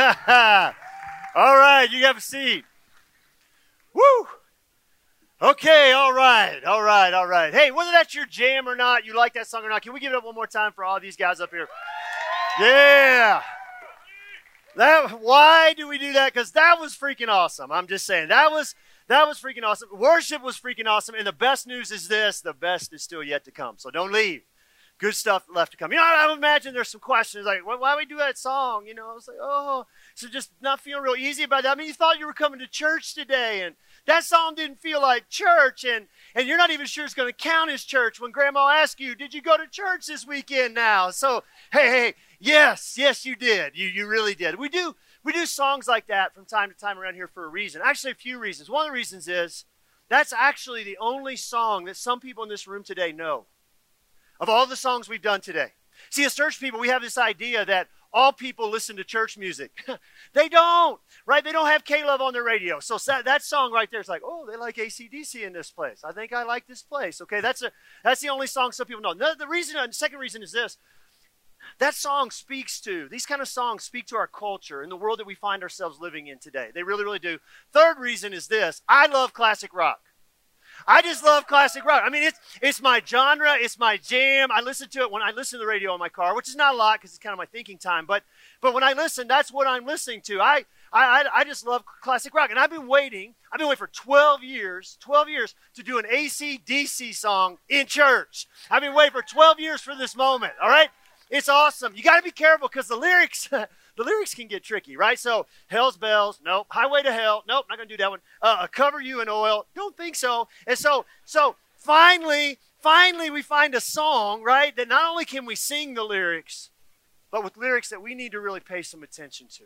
all right, you have a seat. Woo! Okay, all right, all right, all right. Hey, whether that's your jam or not, you like that song or not, can we give it up one more time for all these guys up here? Yeah. That why do we do that? Because that was freaking awesome. I'm just saying that was that was freaking awesome. Worship was freaking awesome. And the best news is this: the best is still yet to come. So don't leave good stuff left to come. You know, I, imagine there's some questions like, why, why we do that song? You know, it's like, oh, so just not feeling real easy about that. I mean, you thought you were coming to church today, and that song didn't feel like church, and and you're not even sure it's going to count as church when Grandma asks you, did you go to church this weekend? Now, so hey, hey, yes, yes, you did. You you really did. We do we do songs like that from time to time around here for a reason. Actually, a few reasons. One of the reasons is that's actually the only song that some people in this room today know of all the songs we've done today. See, as church people, we have this idea that all people listen to church music. they don't, right? They don't have K-Love on their radio. So that, song right there is like, oh, they like AC/DC in this place. I think I like this place. Okay, that's a that's the only song some people know. No, the reason, the second reason is this. That song speaks to, these kind of songs speak to our culture and the world that we find ourselves living in today. They really, really do. Third reason is this I love classic rock. I just love classic rock. I mean, it's it's my genre, it's my jam. I listen to it when I listen to the radio in my car, which is not a lot because it's kind of my thinking time. But but when I listen, that's what I'm listening to. I I, I just love classic rock, and I've been waiting. I've been waiting for 12 years, 12 years to do an AC/DC song in church. I've been waiting for 12 years for this moment. All right, it's awesome. You got to be careful because the lyrics. the lyrics can get tricky, right? So, Hell's Bells, nope. Highway to Hell, nope, not to do that one. Uh, cover You in Oil, don't think so. And so, so finally, finally, we find a song, right, that not only can we sing the lyrics, but with lyrics that we need to really pay some attention to.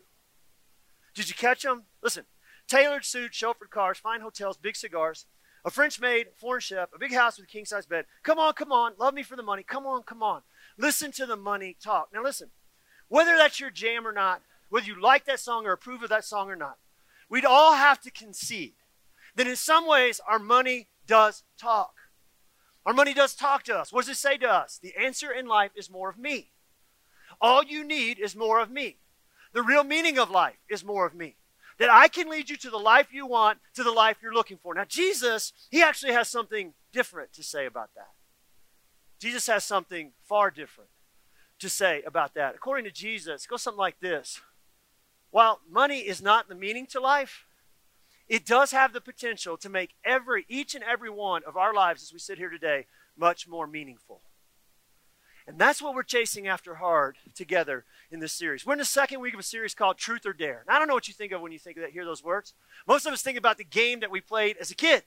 Did you catch them? Listen, tailored suits, chauffeured cars, fine hotels, big cigars, a French maid, foreign chef, a big house with a king size bed. Come on, come on, love me for the money. Come on, come on. Listen to the money talk. Now, listen, whether that's your jam or not, whether you like that song or approve of that song or not, we'd all have to concede that in some ways our money does talk. Our money does talk to us. What does it say to us? The answer in life is more of me. All you need is more of me. The real meaning of life is more of me. That I can lead you to the life you want, to the life you're looking for. Now, Jesus, he actually has something different to say about that. Jesus has something far different to say about that. According to Jesus, goes something like this While money is not the meaning to life, it does have the potential to make every, each and every one of our lives as we sit here today much more meaningful. And that's what we're chasing after hard together in this series. We're in the second week of a series called Truth or Dare. Now, I don't know what you think of when you think of that, hear those words. Most of us think about the game that we played as a kid.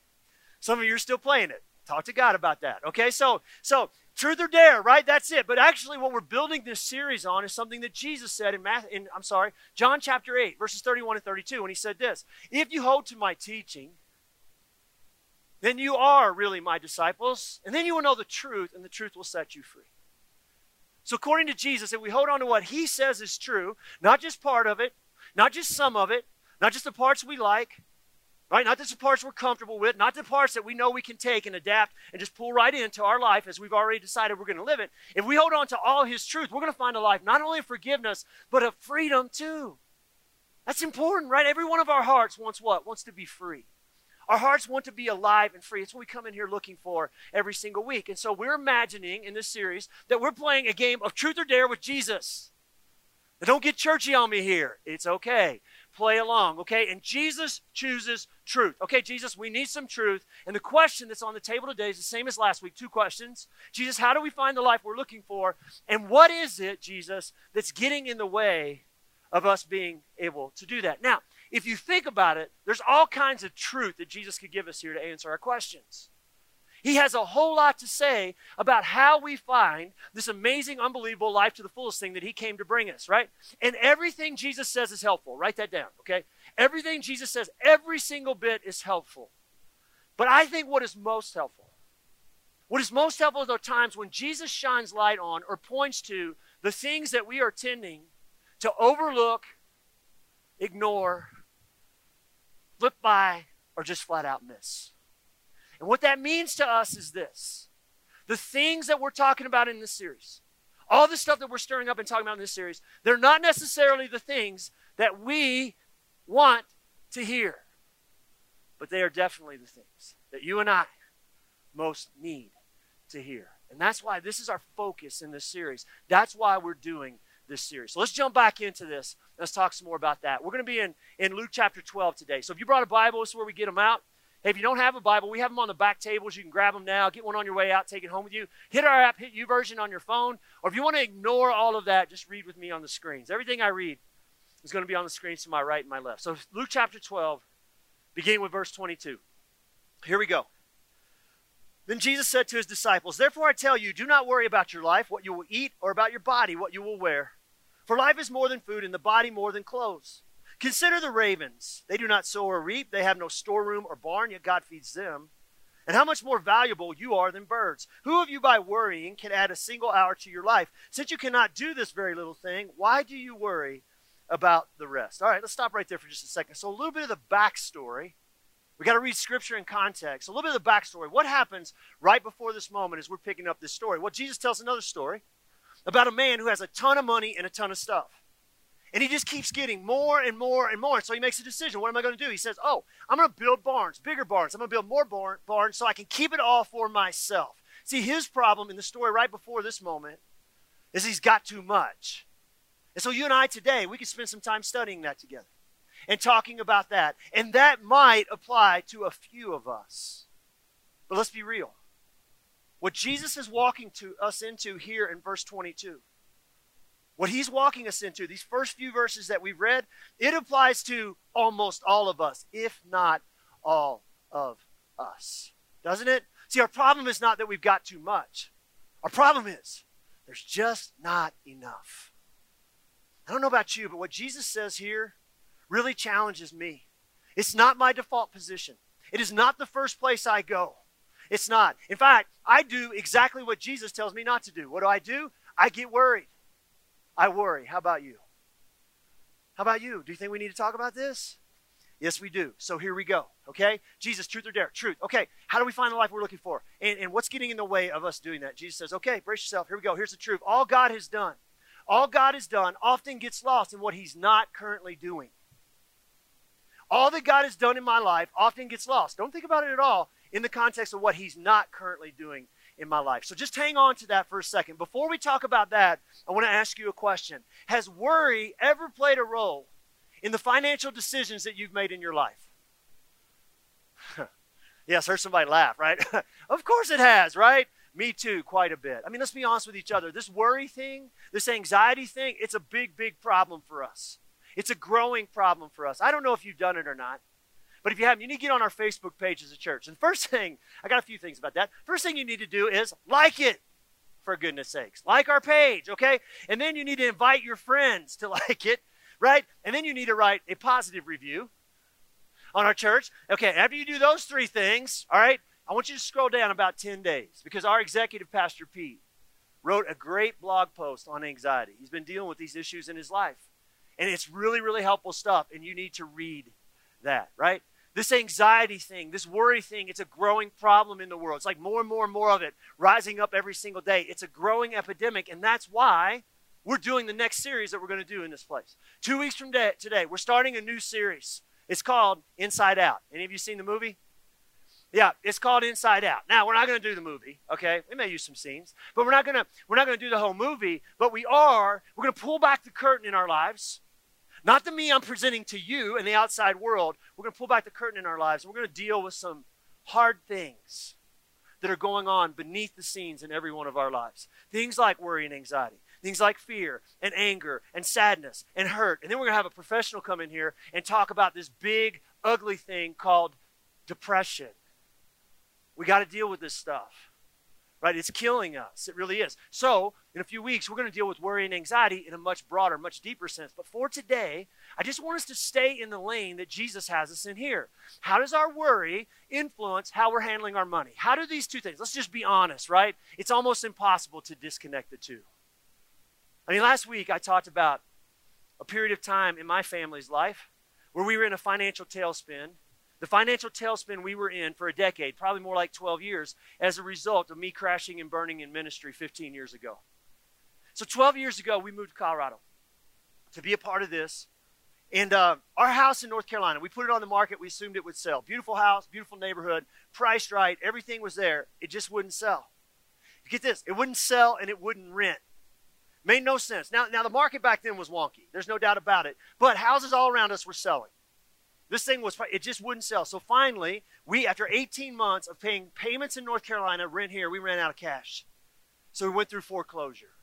Some of you are still playing it. Talk to God about that. Okay, so so truth or dare, right? That's it. But actually, what we're building this series on is something that Jesus said in Matthew, in, I'm sorry, John chapter 8, verses 31 and 32, when he said this If you hold to my teaching, then you are really my disciples, and then you will know the truth, and the truth will set you free. So, according to Jesus, if we hold on to what he says is true, not just part of it, not just some of it, not just the parts we like, Right? Not just the parts we're comfortable with, not the parts that we know we can take and adapt and just pull right into our life as we've already decided we're going to live it. If we hold on to all His truth, we're going to find a life not only of forgiveness, but of freedom too. That's important, right? Every one of our hearts wants what? Wants to be free. Our hearts want to be alive and free. It's what we come in here looking for every single week. And so we're imagining in this series that we're playing a game of truth or dare with Jesus. Now, don't get churchy on me here. It's okay play along, okay? And Jesus chooses truth. Okay, Jesus, we need some truth. And the question that's on the table today is the same as last week two questions. Jesus, how do we find the life we're looking for? And what is it, Jesus, that's getting in the way of us being able to do that? Now, if you think about it, there's all kinds of truth that Jesus could give us here to answer our questions. He has a whole lot to say about how we find this amazing, unbelievable life to the fullest thing that He came to bring us, right? And everything Jesus says is helpful. Write that down, okay? Everything Jesus says, every single bit is helpful. But I think what is most helpful, what is most helpful are times when Jesus shines light on or points to the things that we are tending to overlook, ignore, flip by, or just flat out miss. And what that means to us is this the things that we're talking about in this series all the stuff that we're stirring up and talking about in this series, they're not necessarily the things that we want to hear. But they are definitely the things that you and I most need to hear. And that's why this is our focus in this series. That's why we're doing this series. So let's jump back into this. Let's talk some more about that. We're going to be in, in Luke chapter 12 today. So if you brought a Bible, this is where we get them out. Hey, if you don't have a Bible, we have them on the back tables. You can grab them now, get one on your way out, take it home with you. Hit our app, hit YouVersion on your phone. Or if you want to ignore all of that, just read with me on the screens. Everything I read is going to be on the screens to my right and my left. So Luke chapter 12, beginning with verse 22. Here we go. Then Jesus said to his disciples, Therefore I tell you, do not worry about your life, what you will eat, or about your body, what you will wear. For life is more than food, and the body more than clothes. Consider the ravens. They do not sow or reap, they have no storeroom or barn, yet God feeds them. And how much more valuable you are than birds. Who of you, by worrying, can add a single hour to your life? Since you cannot do this very little thing, why do you worry about the rest? All right, let's stop right there for just a second. So, a little bit of the backstory. We got to read scripture in context. A little bit of the backstory. What happens right before this moment as we're picking up this story? Well, Jesus tells another story about a man who has a ton of money and a ton of stuff. And he just keeps getting more and more and more. So he makes a decision. What am I going to do? He says, Oh, I'm going to build barns, bigger barns. I'm going to build more barn, barns so I can keep it all for myself. See, his problem in the story right before this moment is he's got too much. And so you and I today, we can spend some time studying that together and talking about that. And that might apply to a few of us. But let's be real. What Jesus is walking to us into here in verse 22 what he's walking us into, these first few verses that we've read, it applies to almost all of us, if not all of us. Doesn't it? See, our problem is not that we've got too much. Our problem is there's just not enough. I don't know about you, but what Jesus says here really challenges me. It's not my default position. It is not the first place I go. It's not. In fact, I do exactly what Jesus tells me not to do. What do I do? I get worried. I worry. How about you? How about you? Do you think we need to talk about this? Yes, we do. So here we go. Okay? Jesus, truth or dare? Truth. Okay. How do we find the life we're looking for? And, and what's getting in the way of us doing that? Jesus says, okay, brace yourself. Here we go. Here's the truth. All God has done, all God has done often gets lost in what He's not currently doing. All that God has done in my life often gets lost. Don't think about it at all in the context of what He's not currently doing in my life. So just hang on to that for a second. Before we talk about that, I want to ask you a question. Has worry ever played a role in the financial decisions that you've made in your life? yes, heard somebody laugh, right? of course it has, right? Me too, quite a bit. I mean, let's be honest with each other. This worry thing, this anxiety thing, it's a big, big problem for us. It's a growing problem for us. I don't know if you've done it or not. But if you haven't, you need to get on our Facebook page as a church. And first thing, I got a few things about that. First thing you need to do is like it, for goodness sakes. Like our page, okay? And then you need to invite your friends to like it, right? And then you need to write a positive review on our church. Okay, after you do those three things, all right, I want you to scroll down about 10 days because our executive pastor, Pete, wrote a great blog post on anxiety. He's been dealing with these issues in his life. And it's really, really helpful stuff, and you need to read that, right? This anxiety thing, this worry thing, it's a growing problem in the world. It's like more and more and more of it rising up every single day. It's a growing epidemic, and that's why we're doing the next series that we're going to do in this place. Two weeks from today, we're starting a new series. It's called Inside Out. Any of you seen the movie? Yeah, it's called Inside Out. Now we're not going to do the movie, okay? We may use some scenes, but we're not going to we're not going to do the whole movie. But we are we're going to pull back the curtain in our lives not the me I'm presenting to you and the outside world. We're going to pull back the curtain in our lives. We're going to deal with some hard things that are going on beneath the scenes in every one of our lives. Things like worry and anxiety, things like fear and anger and sadness and hurt. And then we're going to have a professional come in here and talk about this big, ugly thing called depression. We got to deal with this stuff right? It's killing us. It really is. So, in a few weeks, we're going to deal with worry and anxiety in a much broader, much deeper sense. But for today, I just want us to stay in the lane that Jesus has us in here. How does our worry influence how we're handling our money? How do these two things, let's just be honest, right? It's almost impossible to disconnect the two. I mean, last week I talked about a period of time in my family's life where we were in a financial tailspin the financial tailspin we were in for a decade, probably more like 12 years, as a result of me crashing and burning in ministry 15 years ago. So 12 years ago, we moved to Colorado to be a part of this. And uh, our house in North Carolina, we put it on the market. We assumed it would sell. Beautiful house, beautiful neighborhood, priced right. Everything was there. It just wouldn't sell. Get this, it wouldn't sell and it wouldn't rent. Made no sense. Now, now the market back then was wonky. There's no doubt about it. But houses all around us were selling. This thing was, it just wouldn't sell. So finally, we, after 18 months of paying payments in North Carolina, rent here, we ran out of cash. So we went through foreclosure.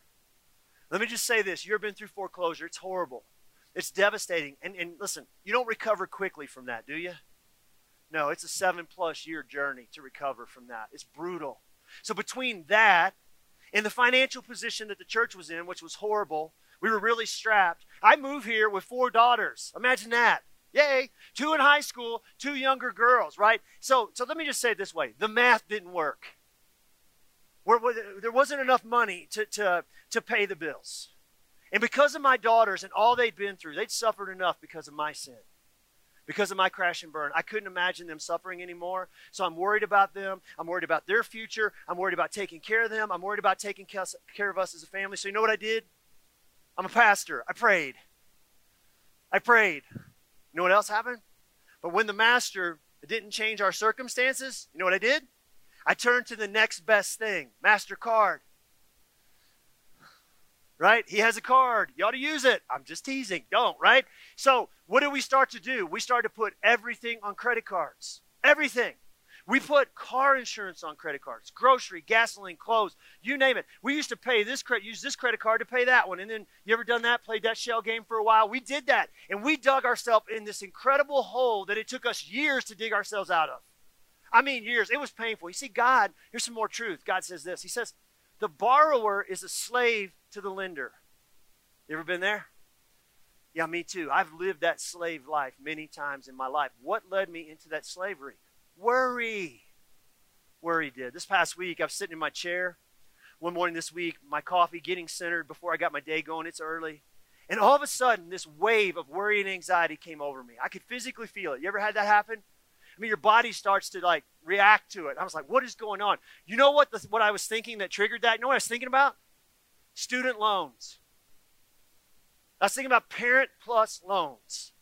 Let me just say this you've been through foreclosure, it's horrible. It's devastating. And, and listen, you don't recover quickly from that, do you? No, it's a seven plus year journey to recover from that. It's brutal. So between that and the financial position that the church was in, which was horrible, we were really strapped. I moved here with four daughters. Imagine that. Yay. Two in high school, two younger girls, right? So, so let me just say it this way the math didn't work. There wasn't enough money to, to, to pay the bills. And because of my daughters and all they'd been through, they'd suffered enough because of my sin because of my crash and burn. I couldn't imagine them suffering anymore. So I'm worried about them. I'm worried about their future. I'm worried about taking care of them. I'm worried about taking care of us as a family. So you know what I did? I'm a pastor. I prayed. I prayed. You know what else happened? But when the master didn't change our circumstances, you know what I did? I turned to the next best thing MasterCard right? He has a card. You ought to use it. I'm just teasing. Don't, right? So, what do we start to do? We start to put everything on credit cards. Everything. We put car insurance on credit cards, grocery, gasoline, clothes, you name it. We used to pay this credit, use this credit card to pay that one. And then you ever done that? Played that shell game for a while? We did that. And we dug ourselves in this incredible hole that it took us years to dig ourselves out of. I mean, years. It was painful. You see, God, here's some more truth. God says this He says, the borrower is a slave to the lender. You ever been there? Yeah, me too. I've lived that slave life many times in my life. What led me into that slavery? Worry. Worry did. This past week, I was sitting in my chair. One morning this week, my coffee getting centered before I got my day going. It's early. And all of a sudden, this wave of worry and anxiety came over me. I could physically feel it. You ever had that happen? I mean, your body starts to like react to it. I was like, what is going on? You know what, the, what I was thinking that triggered that? You know what I was thinking about? Student loans. I was thinking about parent plus loans.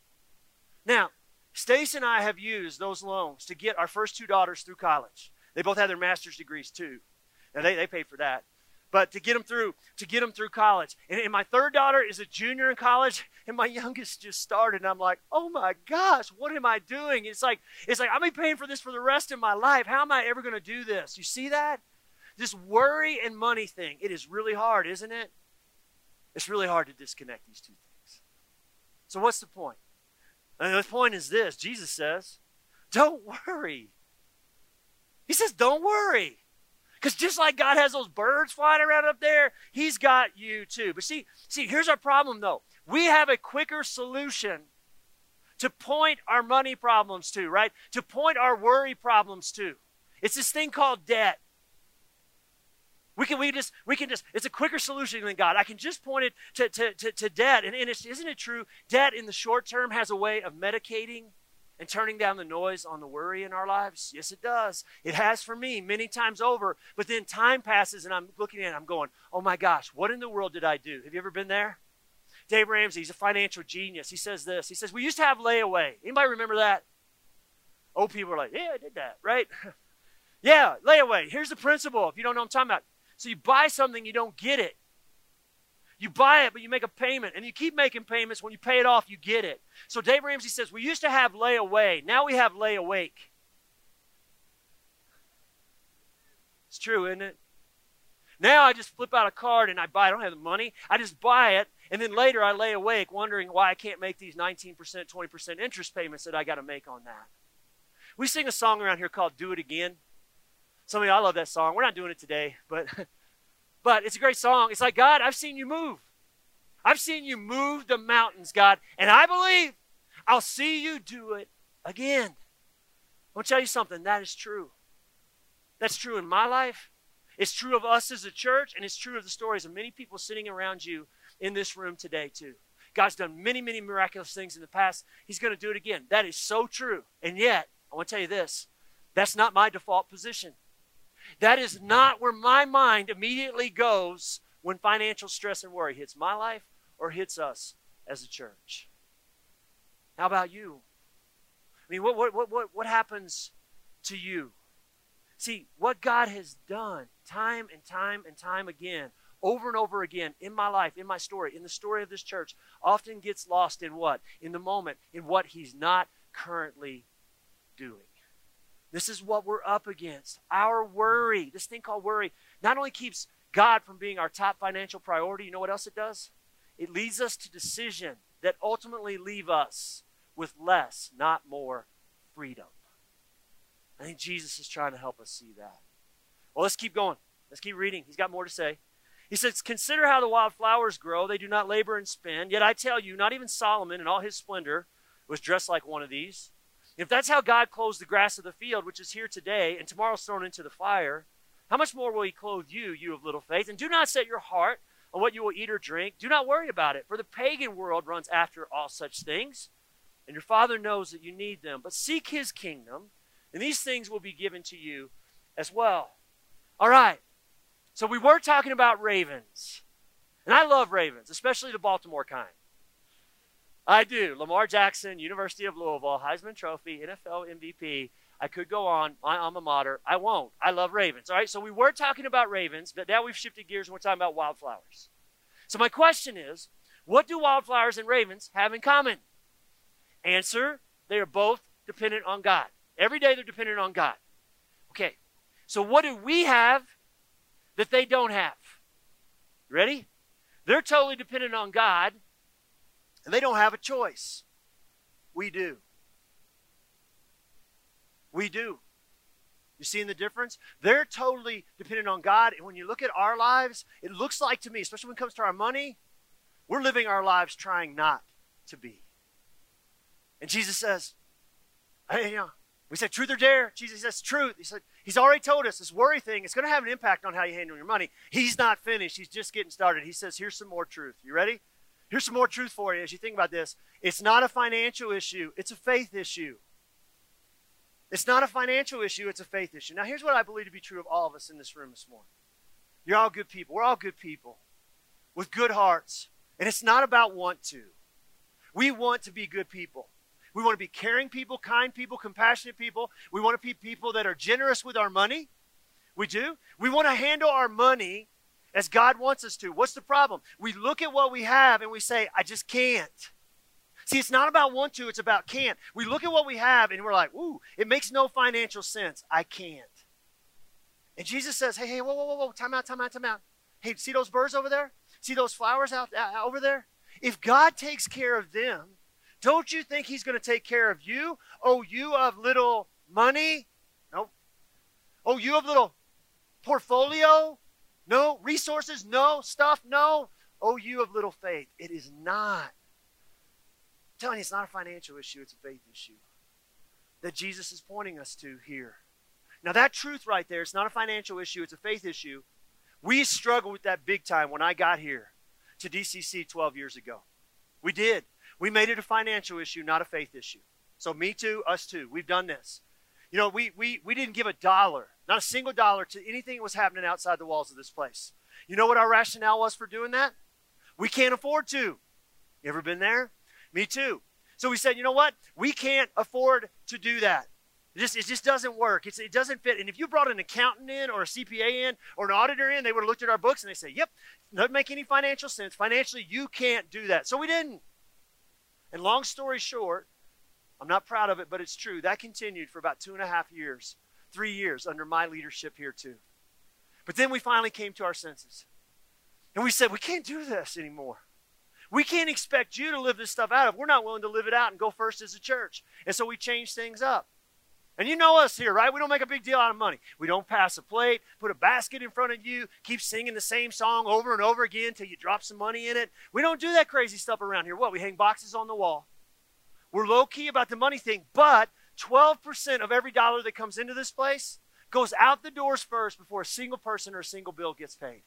Now, Stace and I have used those loans to get our first two daughters through college. They both have their master's degrees too. Now they, they paid for that. But to get them through to get them through college. And, and, my third daughter is a junior in college and my youngest just started and i'm like oh my gosh what am i doing? It's like it's like i'm be paying for this for the rest of my life. How am i ever going to do this? You see that? This worry and money thing it is really hard isn't it? It's really hard to disconnect these two things. So what's the point and the point is this jesus says don't worry he says don't worry because just like God has those birds flying around up there, He's got you too. But see, see, here's our problem though. We have a quicker solution to point our money problems to, right? To point our worry problems to. It's this thing called debt. We can, we just, we can just, it's a quicker solution than God. I can just point it to, to, to, to debt. And, and isn't it true? Debt in the short term has a way of medicating and turning down the noise on the worry in our lives? Yes, it does. It has for me many times over. But then time passes and I'm looking at it, I'm going, oh my gosh, what in the world did I do? Have you ever been there? Dave Ramsey, he's a financial genius. He says this. He says, We used to have layaway. Anybody remember that? Old people are like, Yeah, I did that, right? yeah, layaway. Here's the principle if you don't know what I'm talking about. So you buy something, you don't get it. You buy it, but you make a payment, and you keep making payments. When you pay it off, you get it. So Dave Ramsey says, We used to have lay away. Now we have lay awake. It's true, isn't it? Now I just flip out a card and I buy. I don't have the money. I just buy it, and then later I lay awake wondering why I can't make these 19%, 20% interest payments that I got to make on that. We sing a song around here called Do It Again. Some of you, I love that song. We're not doing it today, but But it's a great song. It's like, God, I've seen you move. I've seen you move the mountains, God, and I believe I'll see you do it again. I want to tell you something. That is true. That's true in my life. It's true of us as a church, and it's true of the stories of many people sitting around you in this room today, too. God's done many, many miraculous things in the past. He's going to do it again. That is so true. And yet, I want to tell you this that's not my default position. That is not where my mind immediately goes when financial stress and worry hits my life or hits us as a church. How about you? I mean, what, what, what, what happens to you? See, what God has done time and time and time again, over and over again in my life, in my story, in the story of this church, often gets lost in what? In the moment, in what He's not currently doing. This is what we're up against. Our worry, this thing called worry, not only keeps God from being our top financial priority, you know what else it does? It leads us to decisions that ultimately leave us with less, not more freedom. I think Jesus is trying to help us see that. Well, let's keep going. Let's keep reading. He's got more to say. He says, Consider how the wild flowers grow. They do not labor and spin. Yet I tell you, not even Solomon in all his splendor was dressed like one of these. If that's how God clothes the grass of the field, which is here today and tomorrow's thrown into the fire, how much more will he clothe you, you of little faith? And do not set your heart on what you will eat or drink. Do not worry about it, for the pagan world runs after all such things and your Father knows that you need them. But seek His kingdom, and these things will be given to you as well. All right. So we were talking about ravens. And I love ravens, especially the Baltimore kind. I do. Lamar Jackson, University of Louisville, Heisman Trophy, NFL MVP. I could go on, my alma mater. I won't. I love ravens. All right, so we were talking about ravens, but now we've shifted gears and we're talking about wildflowers. So my question is what do wildflowers and ravens have in common? Answer they are both dependent on God. Every day they're dependent on God. Okay, so what do we have that they don't have? Ready? They're totally dependent on God, and they don't have a choice. We do. We do. You seeing the difference? They're totally dependent on God, and when you look at our lives, it looks like to me, especially when it comes to our money, we're living our lives trying not to be. And Jesus says, hey, you know, we said truth or dare. Jesus says truth. He said, He's already told us this worry thing is going to have an impact on how you handle your money. He's not finished. He's just getting started. He says, Here's some more truth. You ready? Here's some more truth for you as you think about this. It's not a financial issue, it's a faith issue. It's not a financial issue, it's a faith issue. Now, here's what I believe to be true of all of us in this room this morning. You're all good people. We're all good people with good hearts. And it's not about want to. We want to be good people. We want to be caring people, kind people, compassionate people. We want to be people that are generous with our money. We do. We want to handle our money as God wants us to. What's the problem? We look at what we have and we say, I just can't. See, it's not about want to, it's about can't. We look at what we have and we're like, ooh, it makes no financial sense. I can't. And Jesus says, hey, hey, whoa, whoa, whoa, whoa, time out, time out, time out. Hey, see those birds over there? See those flowers out, out over there? If God takes care of them, don't you think he's going to take care of you? Oh, you of little money? Nope. Oh, you of little portfolio? No. Resources? No. Stuff? No. Oh, you of little faith. It is not. I'm telling you, it's not a financial issue, it's a faith issue that Jesus is pointing us to here. Now, that truth right there, it's not a financial issue, it's a faith issue. We struggled with that big time when I got here to DCC 12 years ago. We did. We made it a financial issue, not a faith issue. So, me too, us too. We've done this. You know, we, we, we didn't give a dollar, not a single dollar, to anything that was happening outside the walls of this place. You know what our rationale was for doing that? We can't afford to. You ever been there? Me too. So we said, you know what? We can't afford to do that. It just, it just doesn't work. It's, it doesn't fit. And if you brought an accountant in or a CPA in or an auditor in, they would have looked at our books and they say, yep, doesn't make any financial sense. Financially, you can't do that. So we didn't. And long story short, I'm not proud of it, but it's true. That continued for about two and a half years, three years under my leadership here, too. But then we finally came to our senses. And we said, we can't do this anymore. We can't expect you to live this stuff out if we're not willing to live it out and go first as a church. And so we changed things up. And you know us here, right? We don't make a big deal out of money. We don't pass a plate, put a basket in front of you, keep singing the same song over and over again until you drop some money in it. We don't do that crazy stuff around here. What? We hang boxes on the wall. We're low key about the money thing, but 12% of every dollar that comes into this place goes out the doors first before a single person or a single bill gets paid.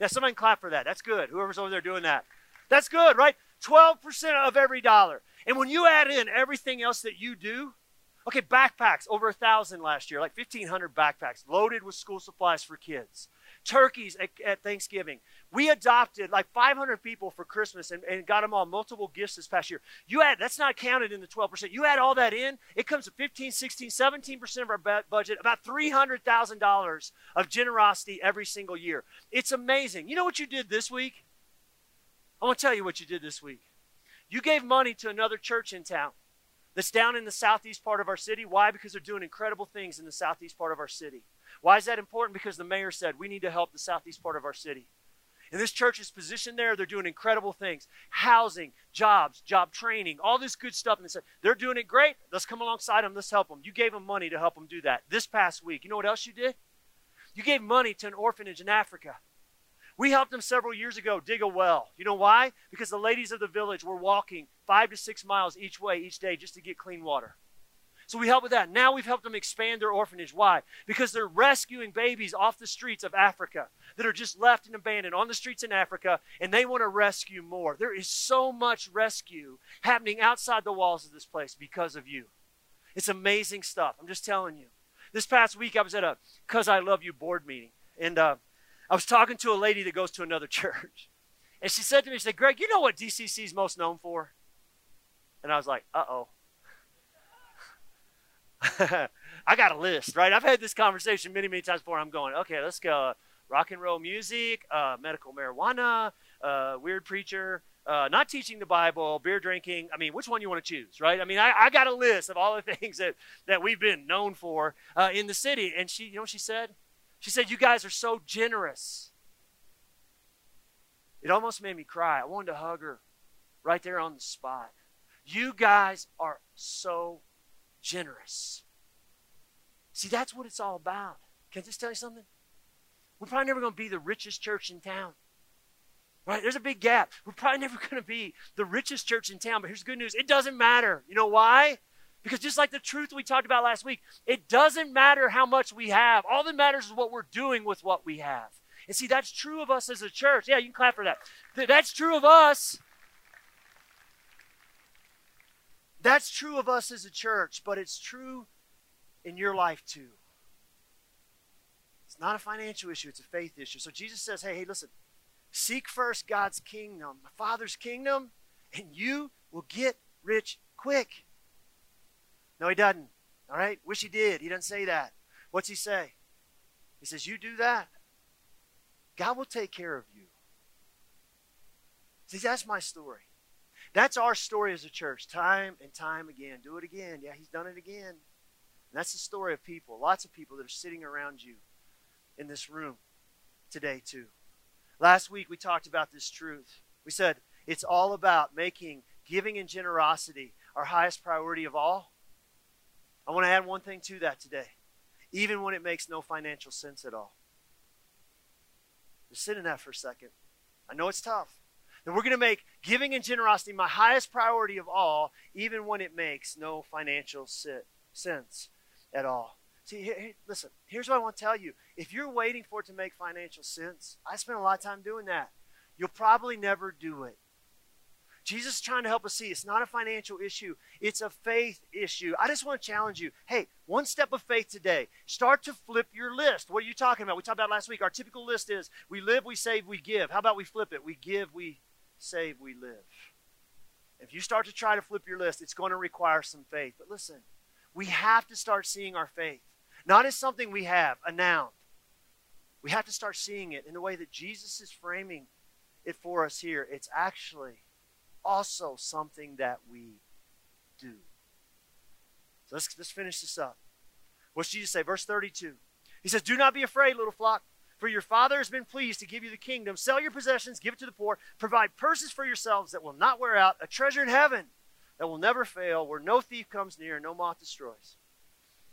Yeah, somebody clap for that. That's good. Whoever's over there doing that. That's good, right? 12% of every dollar. And when you add in everything else that you do, Okay, backpacks, over a thousand last year, like 1,500 backpacks loaded with school supplies for kids. Turkeys at, at, Thanksgiving. We adopted like 500 people for Christmas and, and got them all multiple gifts this past year. You add, that's not counted in the 12%. You add all that in, it comes to 15, 16, 17% of our budget, about $300,000 of generosity every single year. It's amazing. You know what you did this week? I want to tell you what you did this week. You gave money to another church in town that's down in the southeast part of our city. Why? Because they're doing incredible things in the southeast part of our city. Why is that important? Because the mayor said we need to help the southeast part of our city. And this church is positioned there. They're doing incredible things housing, jobs, job training, all this good stuff. And they said, they're doing it great. Let's come alongside them. Let's help them. You gave them money to help them do that. This past week, you know what else you did? You gave money to an orphanage in Africa. We helped them several years ago dig a well. You know why? Because the ladies of the village were walking five to six miles each way each day just to get clean water. So we help with that. Now we've helped them expand their orphanage. Why? Because they're rescuing babies off the streets of Africa that are just left and abandoned on the streets in Africa, and they want to rescue more. There is so much rescue happening outside the walls of this place because of you. It's amazing stuff. I'm just telling you. This past week, I was at a Cuz I Love You board meeting, and uh, I was talking to a lady that goes to another church. And she said to me, she said, Greg, you know what DCC is most known for? And I was like, uh oh. I got a list, right? I've had this conversation many, many times before. I'm going, okay, let's go. Rock and roll music, uh, medical marijuana, uh, weird preacher, uh, not teaching the Bible, beer drinking. I mean, which one you want to choose, right? I mean, I, I, got a list of all the things that, that we've been known for uh, in the city. And she, you know what she said? She said, You guys are so generous. It almost made me cry. I wanted to hug her right there on the spot. You guys are so generous. See, that's what it's all about. Can I just tell you something? We're probably never going to be the richest church in town. Right? There's a big gap. We're probably never going to be the richest church in town, but here's the good news. It doesn't matter. You know why? Because just like the truth we talked about last week, it doesn't matter how much we have. All that matters is what we're doing with what we have. And see, that's true of us as a church. Yeah, you can clap for that. That's true of us That's true of us as a church, but it's true in your life too. It's not a financial issue, it's a faith issue. So Jesus says, hey, hey, listen, seek first God's kingdom, the Father's kingdom, and you will get rich quick. No, he doesn't. All right? Wish he did. He doesn't say that. What's he say? He says, You do that. God will take care of you. See, that's my story. That's our story as a church, time and time again. Do it again. Yeah, he's done it again. And that's the story of people, lots of people that are sitting around you in this room today, too. Last week, we talked about this truth. We said it's all about making giving and generosity our highest priority of all. I want to add one thing to that today, even when it makes no financial sense at all. Just sit in that for a second. I know it's tough. That we're going to make giving and generosity my highest priority of all, even when it makes no financial sense at all. See, here, listen, here's what I want to tell you. If you're waiting for it to make financial sense, I spent a lot of time doing that. You'll probably never do it. Jesus is trying to help us see it's not a financial issue, it's a faith issue. I just want to challenge you. Hey, one step of faith today. Start to flip your list. What are you talking about? We talked about last week. Our typical list is we live, we save, we give. How about we flip it? We give, we save, we live. If you start to try to flip your list, it's going to require some faith. But listen, we have to start seeing our faith not as something we have, a noun. We have to start seeing it in the way that Jesus is framing it for us here. It's actually also something that we do. So let's, let's finish this up. What's Jesus say? Verse 32. He says, Do not be afraid, little flock, for your Father has been pleased to give you the kingdom. Sell your possessions, give it to the poor, provide purses for yourselves that will not wear out, a treasure in heaven that will never fail, where no thief comes near, no moth destroys.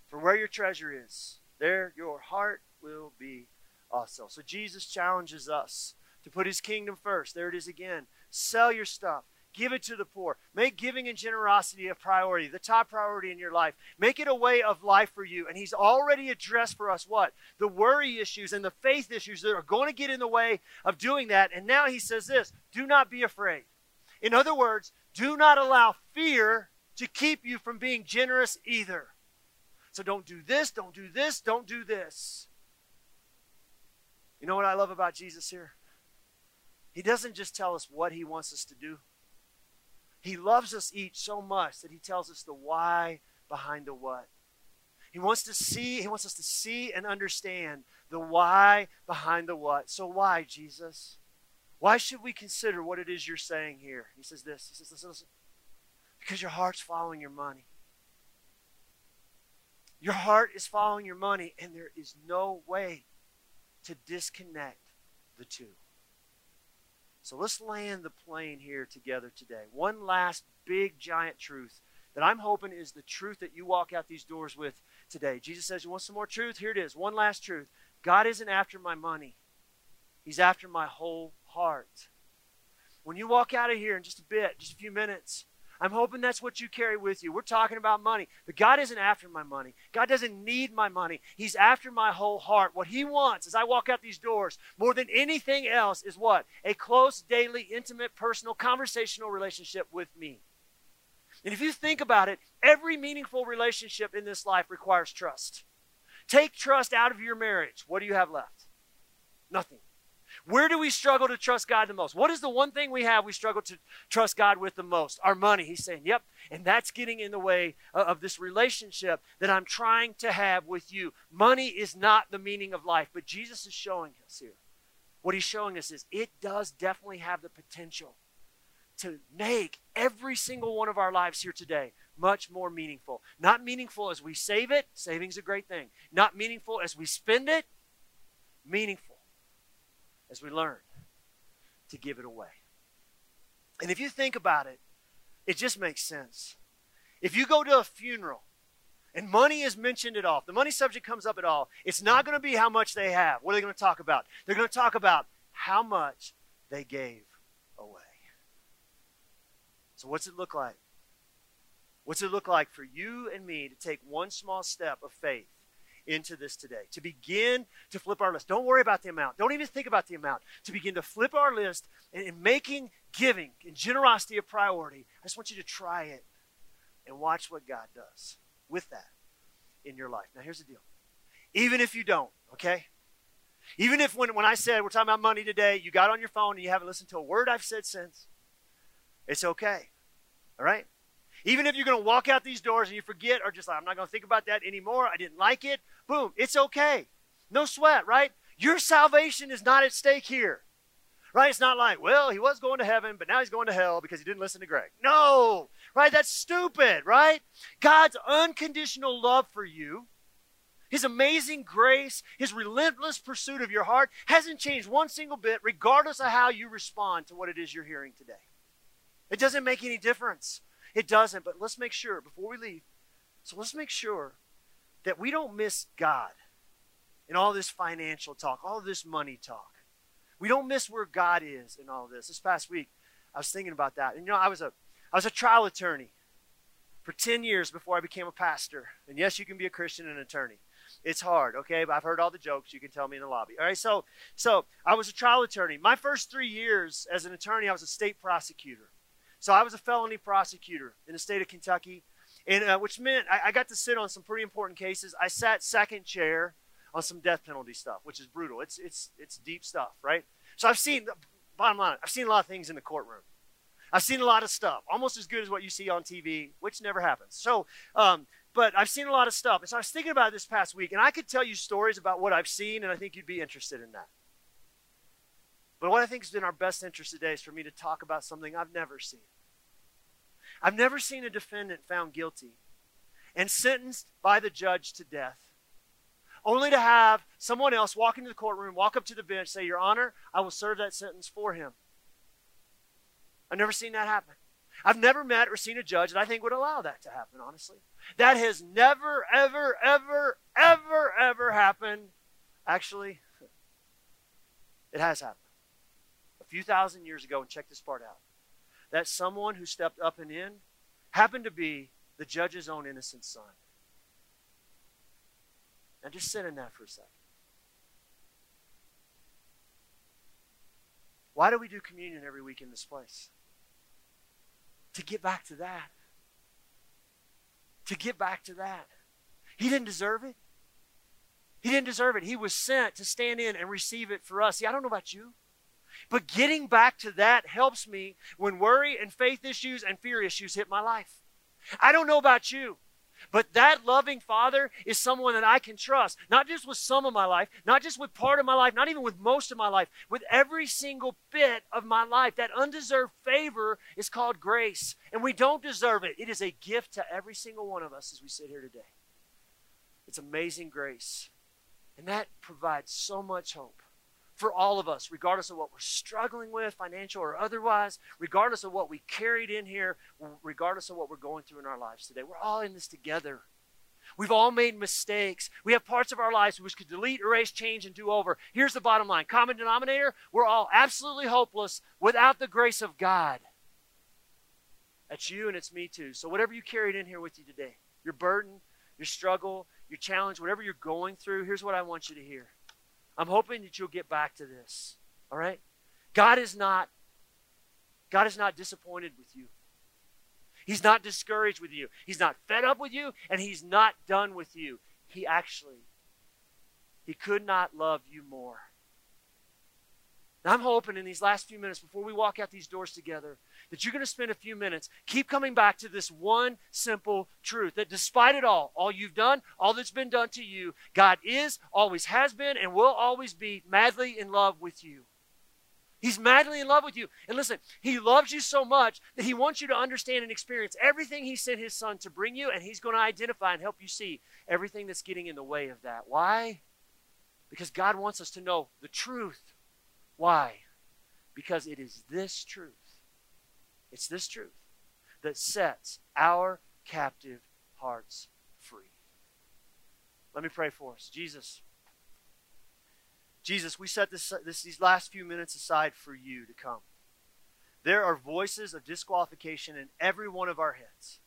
For where your treasure is, there your heart will be also. So Jesus challenges us to put his kingdom first. There it is again. Sell your stuff. Give it to the poor. Make giving and generosity a priority, the top priority in your life. Make it a way of life for you. And He's already addressed for us what? The worry issues and the faith issues that are going to get in the way of doing that. And now He says this do not be afraid. In other words, do not allow fear to keep you from being generous either. So don't do this, don't do this, don't do this. You know what I love about Jesus here? He doesn't just tell us what He wants us to do. He loves us each so much that He tells us the why behind the what. He wants to see, He wants us to see and understand the why behind the what. So why, Jesus? Why should we consider what it is you're saying here? He says this. He says, listen, listen. Because your heart's following your money. Your heart is following your money, and there is no way to disconnect the two. So let's land the plane here together today. One last big, giant truth that I'm hoping is the truth that you walk out these doors with today. Jesus says, You want some more truth? Here it is. One last truth God isn't after my money, He's after my whole heart. When you walk out of here in just a bit, just a few minutes, I'm hoping that's what you carry with you. We're talking about money, but God isn't after my money. God doesn't need my money. He's after my whole heart. What He wants as I walk out these doors, more than anything else, is what? A close, daily, intimate, personal, conversational relationship with me. And if you think about it, every meaningful relationship in this life requires trust. Take trust out of your marriage. What do you have left? Nothing. Where do we struggle to trust God the most? What is the one thing we have we struggle to trust God with the most? Our money. He's saying, yep. And that's getting in the way of this relationship that I'm trying to have with you. Money is not the meaning of life, but Jesus is showing us here. What he's showing us is it does definitely have the potential to make every single one of our lives here today much more meaningful. Not meaningful as we save it, saving's a great thing. Not meaningful as we spend it, meaningful as we learn to give it away. And if you think about it, it just makes sense. If you go to a funeral and money is mentioned at all, the money subject comes up at all, it's not going to be how much they have. What are they going to talk about? They're going to talk about how much they gave away. So, what's it look like? What's it look like for you and me to take one small step of faith into this today. To begin to flip our list. Don't worry about the amount. Don't even think about the amount. To begin to flip our list and in making giving and generosity a priority, I just want you to try it and watch what God does with that in your life. Now, here's the deal. Even if you don't, okay? Even if when, when I said we're talking about money today, you got on your phone and you haven't listened to a word I've said since, it's okay. All right? Even if you're going to walk out these doors and you forget or just like, I'm not going to think about that anymore, I didn't like it, boom, it's okay. No sweat, right? Your salvation is not at stake here. Right? It's not like, well, he was going to heaven, but now he's going to hell because he didn't listen to Greg. No, right? That's stupid, right? God's unconditional love for you, his amazing grace, his relentless pursuit of your heart hasn't changed one single bit, regardless of how you respond to what it is you're hearing today. It doesn't make any difference. It doesn't, but let's make sure before we leave. So let's make sure that we don't miss God in all this financial talk, all this money talk. We don't miss where God is in all this. This past week, I was thinking about that. And you know, I was a I was a trial attorney for 10 years before I became a pastor. And yes, you can be a Christian and an attorney. It's hard, okay? But I've heard all the jokes. You can tell me in the lobby. All right, so so I was a trial attorney. My first three years as an attorney, I was a state prosecutor. So I was a felony prosecutor in the state of Kentucky, and uh, which meant I, I got to sit on some pretty important cases. I sat second chair on some death penalty stuff, which is brutal. It's it's it's deep stuff, right? So I've seen bottom line, I've seen a lot of things in the courtroom. I've seen a lot of stuff, almost as good as what you see on TV, which never happens. So, um, but I've seen a lot of stuff. And so I was thinking about this past week, and I could tell you stories about what I've seen, and I think you'd be interested in that. But what I think is in our best interest today is for me to talk about something I've never seen. I've never seen a defendant found guilty and sentenced by the judge to death, only to have someone else walk into the courtroom, walk up to the bench, say, Your Honor, I will serve that sentence for him. I've never seen that happen. I've never met or seen a judge that I think would allow that to happen, honestly. That has never, ever, ever, ever, ever happened. Actually, it has happened A few thousand years ago, and check this part out, that someone who stepped up and in happened to be the judge's own innocent son. Now just sit in that for a second. Why do we do communion every week in this place? To get back to that. To get back to that. He didn't deserve it. He didn't deserve it. He was sent to stand in and receive it for us. See, I don't know about you. But getting back to that helps me when worry and faith issues and fear issues hit my life. I don't know about you, but that loving father is someone that I can trust, not just with some of my life, not just with part of my life, not even with most of my life, with every single bit of my life. That undeserved favor is called grace, and we don't deserve it. It is a gift to every single one of us as we sit here today. It's amazing grace, and that provides so much hope for all of us, regardless of what we're struggling with, financial or otherwise, regardless of what we carried in here, regardless of what we're going through in our lives today. We're all in this together. We've all made mistakes. We have parts of our lives which could delete, erase, change, and do over. Here's the bottom line common denominator we're all absolutely hopeless without the grace of God. That's you and it's me too. So, whatever you carried in here with you today, your burden, your struggle, your challenge, whatever you're going through, here's what I want you to hear. I'm hoping that you'll get back to this. All right? God is not God is not disappointed with you. He's not discouraged with you. He's not fed up with you and he's not done with you. He actually he could not love you more. I'm hoping in these last few minutes before we walk out these doors together that you're going to spend a few minutes, keep coming back to this one simple truth that despite it all, all you've done, all that's been done to you, God is, always has been, and will always be madly in love with you. He's madly in love with you. And listen, He loves you so much that He wants you to understand and experience everything He sent His Son to bring you, and He's going to identify and help you see everything that's getting in the way of that. Why? Because God wants us to know the truth. Why? Because it is this truth. It's this truth that sets our captive hearts free. Let me pray for us. Jesus, Jesus, we set this, this, these last few minutes aside for you to come. There are voices of disqualification in every one of our heads.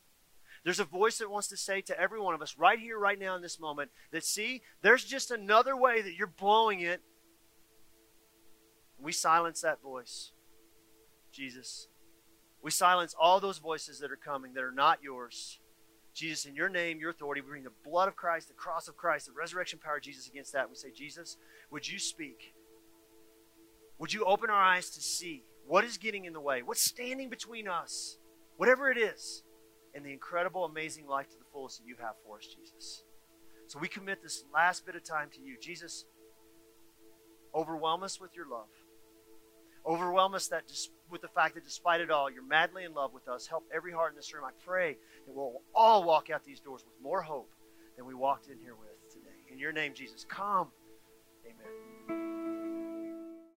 There's a voice that wants to say to every one of us right here, right now, in this moment, that see, there's just another way that you're blowing it we silence that voice, Jesus. We silence all those voices that are coming that are not yours. Jesus, in your name, your authority, we bring the blood of Christ, the cross of Christ, the resurrection power of Jesus against that. We say, Jesus, would you speak? Would you open our eyes to see what is getting in the way? What's standing between us? Whatever it is, and the incredible, amazing life to the fullest that you have for us, Jesus. So we commit this last bit of time to you. Jesus, overwhelm us with your love. Overwhelm us that with the fact that despite it all, you're madly in love with us. Help every heart in this room. I pray that we'll all walk out these doors with more hope than we walked in here with today. In your name, Jesus, come.